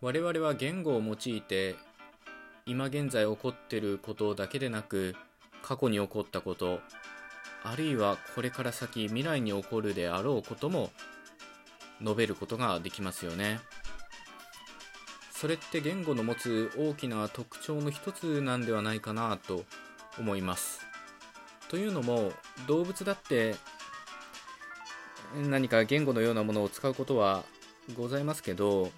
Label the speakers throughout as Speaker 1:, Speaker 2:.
Speaker 1: 我々は言語を用いて今現在起こっていることだけでなく過去に起こったことあるいはこれから先未来に起こるであろうことも述べることができますよね。それって言語の持つ大きな特徴の一つなんではないかなと思います。というのも動物だって何か言語のようなものを使うことはございますけど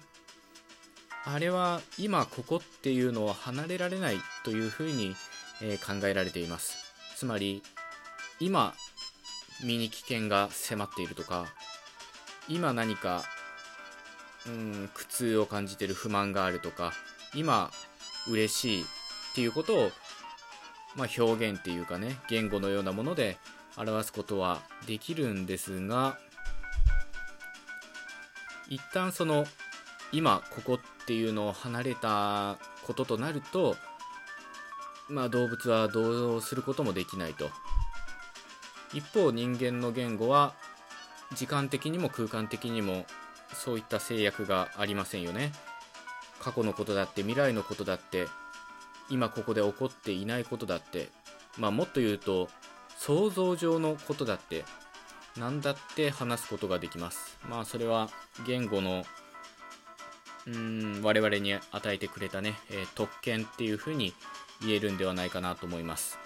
Speaker 1: あれは今ここっていうのを離れられないというふうに、え考えられています。つまり今身に危険が迫っているとか今何かうん苦痛を感じている不満があるとか今嬉しいっていうことを、まあ、表現っていうかね言語のようなもので表すことはできるんですが一旦その今ここっていうのを離れたこととなるとまあ動物はどうすることもできないと。一方人間の言語は時間的にも空間的にもそういった制約がありませんよね。過去のことだって未来のことだって今ここで起こっていないことだって。まあもっと言うと想像上のことだって何だって話すことができます。まあそれは言語のうん我々に与えてくれたね、えー、特権っていうふうに言えるんではないかなと思います。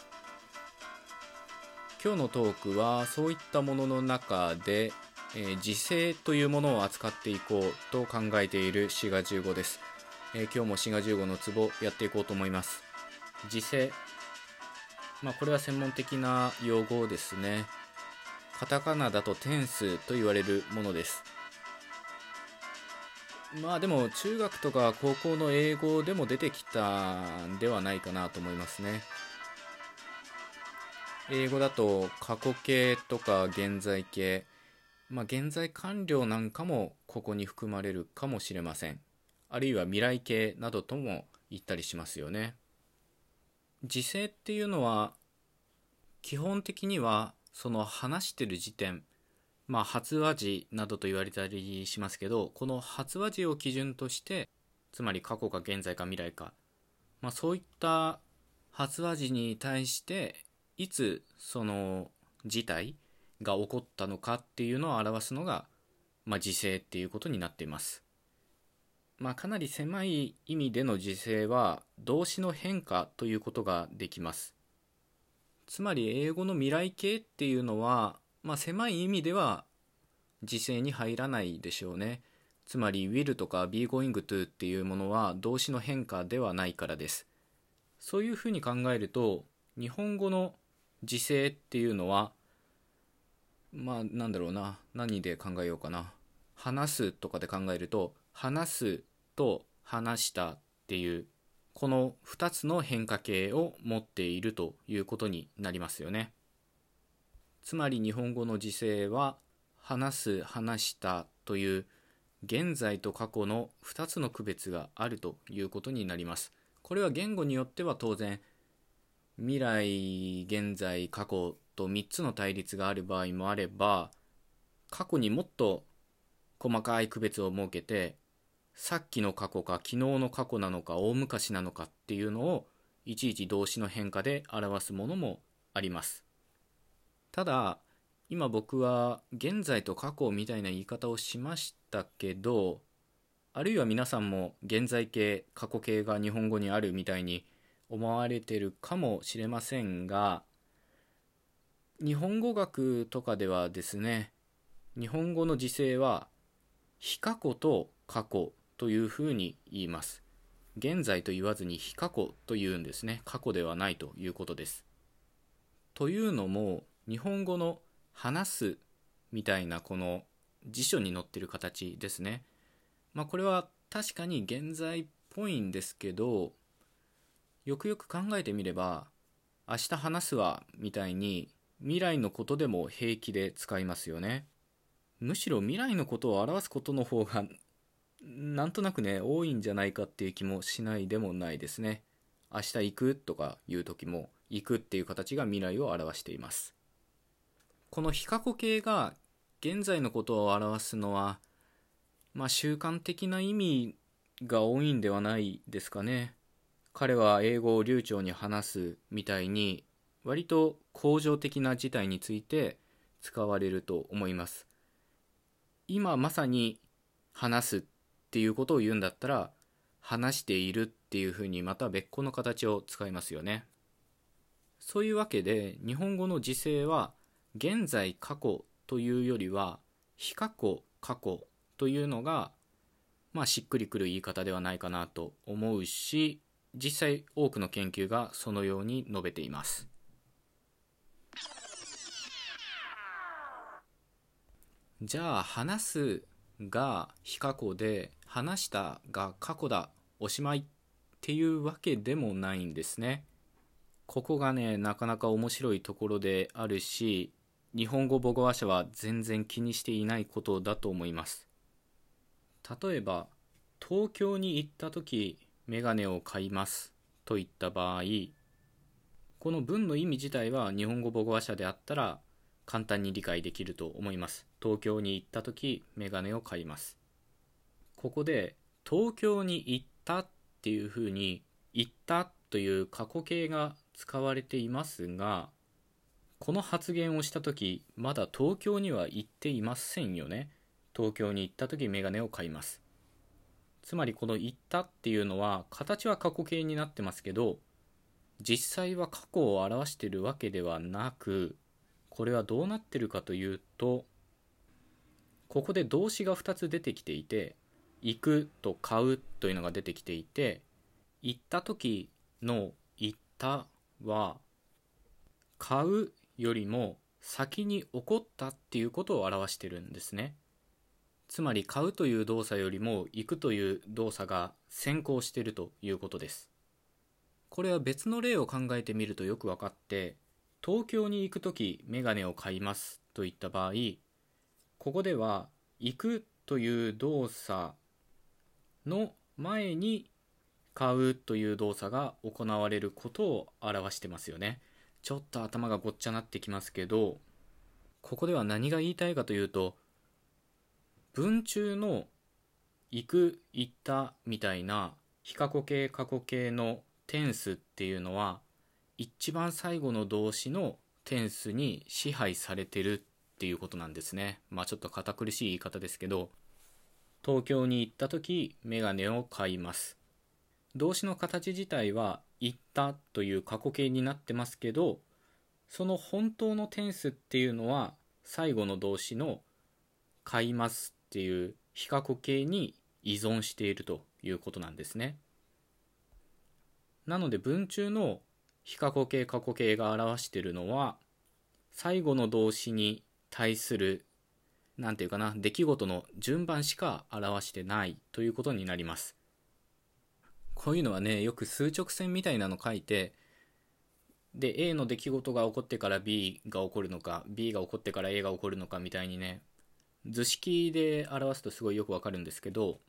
Speaker 1: 今日のトークはそういったものの中で、えー、時勢というものを扱っていこうと考えている滋賀15です、えー、今日も滋賀15のツボやっていこうと思います。時勢まあこれは専門的な用語ですね。カタカナだとテンスと言われるものです。まあでも中学とか高校の英語でも出てきたんではないかなと思いますね英語だと過去形とか現在形、まあ、現在完了なんかもここに含まれるかもしれません。あるいは未来形などとも言ったりしますよね。時勢っていうのは基本的にはその話してる時点、まあ発話時などと言われたりしますけど、この発話時を基準として、つまり過去か現在か未来か、まあそういった発話時に対していつその事態が起こったのかっていうのを表すのが、まあ、時勢っていうことになっています。まあ、かなり狭い意味での時勢は動詞の変化ということができます。つまり英語の未来形っていうのは、まあ、狭い意味では時勢に入らないでしょうね。つまり will とか be going to っていうものは動詞の変化ではないからです。そういうふうに考えると日本語の時勢っていうのはまあなんだろうな何で考えようかな話すとかで考えると話すと話したっていうこの2つの変化形を持っているということになりますよねつまり日本語の時勢は話す話したという現在と過去の2つの区別があるということになります。これは言語によっては当然未来現在過去と3つの対立がある場合もあれば過去にもっと細かい区別を設けてさっきの過去か昨日の過去なのか大昔なのかっていうのをいちいち動詞の変化で表すものもあります。ただ今僕は現在と過去みたいな言い方をしましたけどあるいは皆さんも現在形過去形が日本語にあるみたいに思われてるかもしれませんが日本語学とかではですね日本語の時勢は非過去と過去というふうに言います。現在と言わずに非過去というんですね。過去ではないということです。というのも日本語の話すみたいなこの辞書に載ってる形ですね。まあこれは確かに現在っぽいんですけどよくよく考えてみれば明日話すわみたいに未来のことでも平気で使いますよね。むしろ未来のことを表すことの方がなんとなくね多いんじゃないかっていう気もしないでもないですね。明日行くとかいう時も行くっていう形が未来を表しています。この非過去形が現在のことを表すのはまあ習慣的な意味が多いんではないですかね。彼は英語を流暢に話すみたいに割と恒常的な事態について使われると思います。今まさに話すっていうことを言うんだったら話しているっていうふうにまた別個の形を使いますよね。そういうわけで日本語の時制は現在過去というよりは非過去過去というのがまあしっくりくる言い方ではないかなと思うし実際多くの研究がそのように述べています。じゃあ話すが非過去で話したが過去だおしまいっていうわけでもないんですね。ここがねなかなか面白いところであるし日本語母語話者は全然気にしていないことだと思います。例えば東京に行った時メガネを買いますといった場合この文の意味自体は日本語母語話者であったら簡単に理解できると思います。東京に行った時メガネを買います。ここで東京に行ったっていうふうに行ったという過去形が使われていますがこの発言をした時まだ東京には行っていませんよね。東京に行った時メガネを買います。つまりこの行ったっていうのは形は過去形になってますけど実際は過去を表しているわけではなくこれはどうなってるかというとここで動詞が2つ出てきていて行くと買うというのが出てきていて行った時の行ったは買うよりも先に起こったっていうことを表してるんですね。つまり買うという動作よりも行くという動作が先行しているということです。これは別の例を考えてみるとよく分かって東京に行く時メガネを買いますといった場合ここでは行くという動作の前に買うという動作が行われることを表してますよね。ちょっと頭がごっちゃなってきますけどここでは何が言いたいかというと文中の行く行ったみたいな非過去形過去形のテンスっていうのは一番最後の動詞のテンスに支配されてるっていうことなんですね。まあちょっと堅苦しい言い方ですけど東京に行った時メガネを買います。動詞の形自体は行ったという過去形になってますけどその本当のテンスっていうのは最後の動詞の買いますっていう非過去形に依存しているということなんですね。なので文中の非過去形過去形が表しているのは最後の動詞に対する何て言うかな出来事の順番しか表してないということになります。こういうのはねよく数直線みたいなの書いてで A の出来事が起こってから B が起こるのか B が起こってから A が起こるのかみたいにね図式で表すとすごいよくわかるんですけど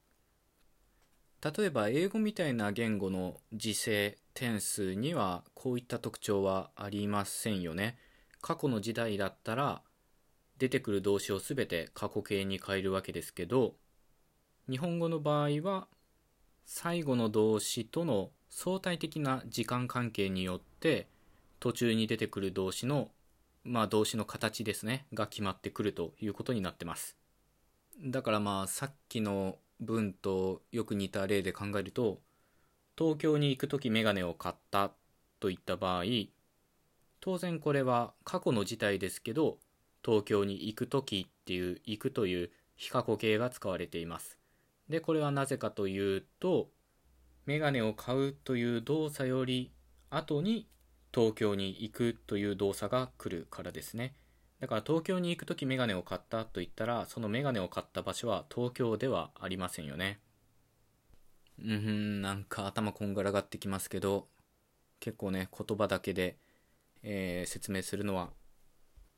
Speaker 1: 例えば英語みたいな言語の時制点数にはこういった特徴はありませんよね。過去の時代だったら出てくる動詞を全て過去形に変えるわけですけど日本語の場合は最後の動詞との相対的な時間関係によって途中に出てくる動詞のまあ動詞の形ですねが決まってくるということになってます。だからまあさっきの文とよく似た例で考えると東京に行く時メガネを買ったといった場合当然これは過去の事態ですけど東京に行く時っていう行くという非過去形が使われています。でこれはなぜかというとメガネを買うという動作より後に東京に行くという動作が来るからですね。だから東京に行く時メガネを買ったと言ったらそのメガネを買った場所は東京ではありませんよね。うんなんか頭こんがらがってきますけど結構ね言葉だけで、えー、説明するのは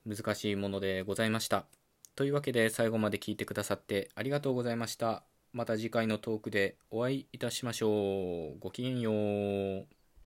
Speaker 1: 難しいものでございました。というわけで最後まで聞いてくださってありがとうございました。また次回のトークでお会いいたしましょう。ごきげんよう。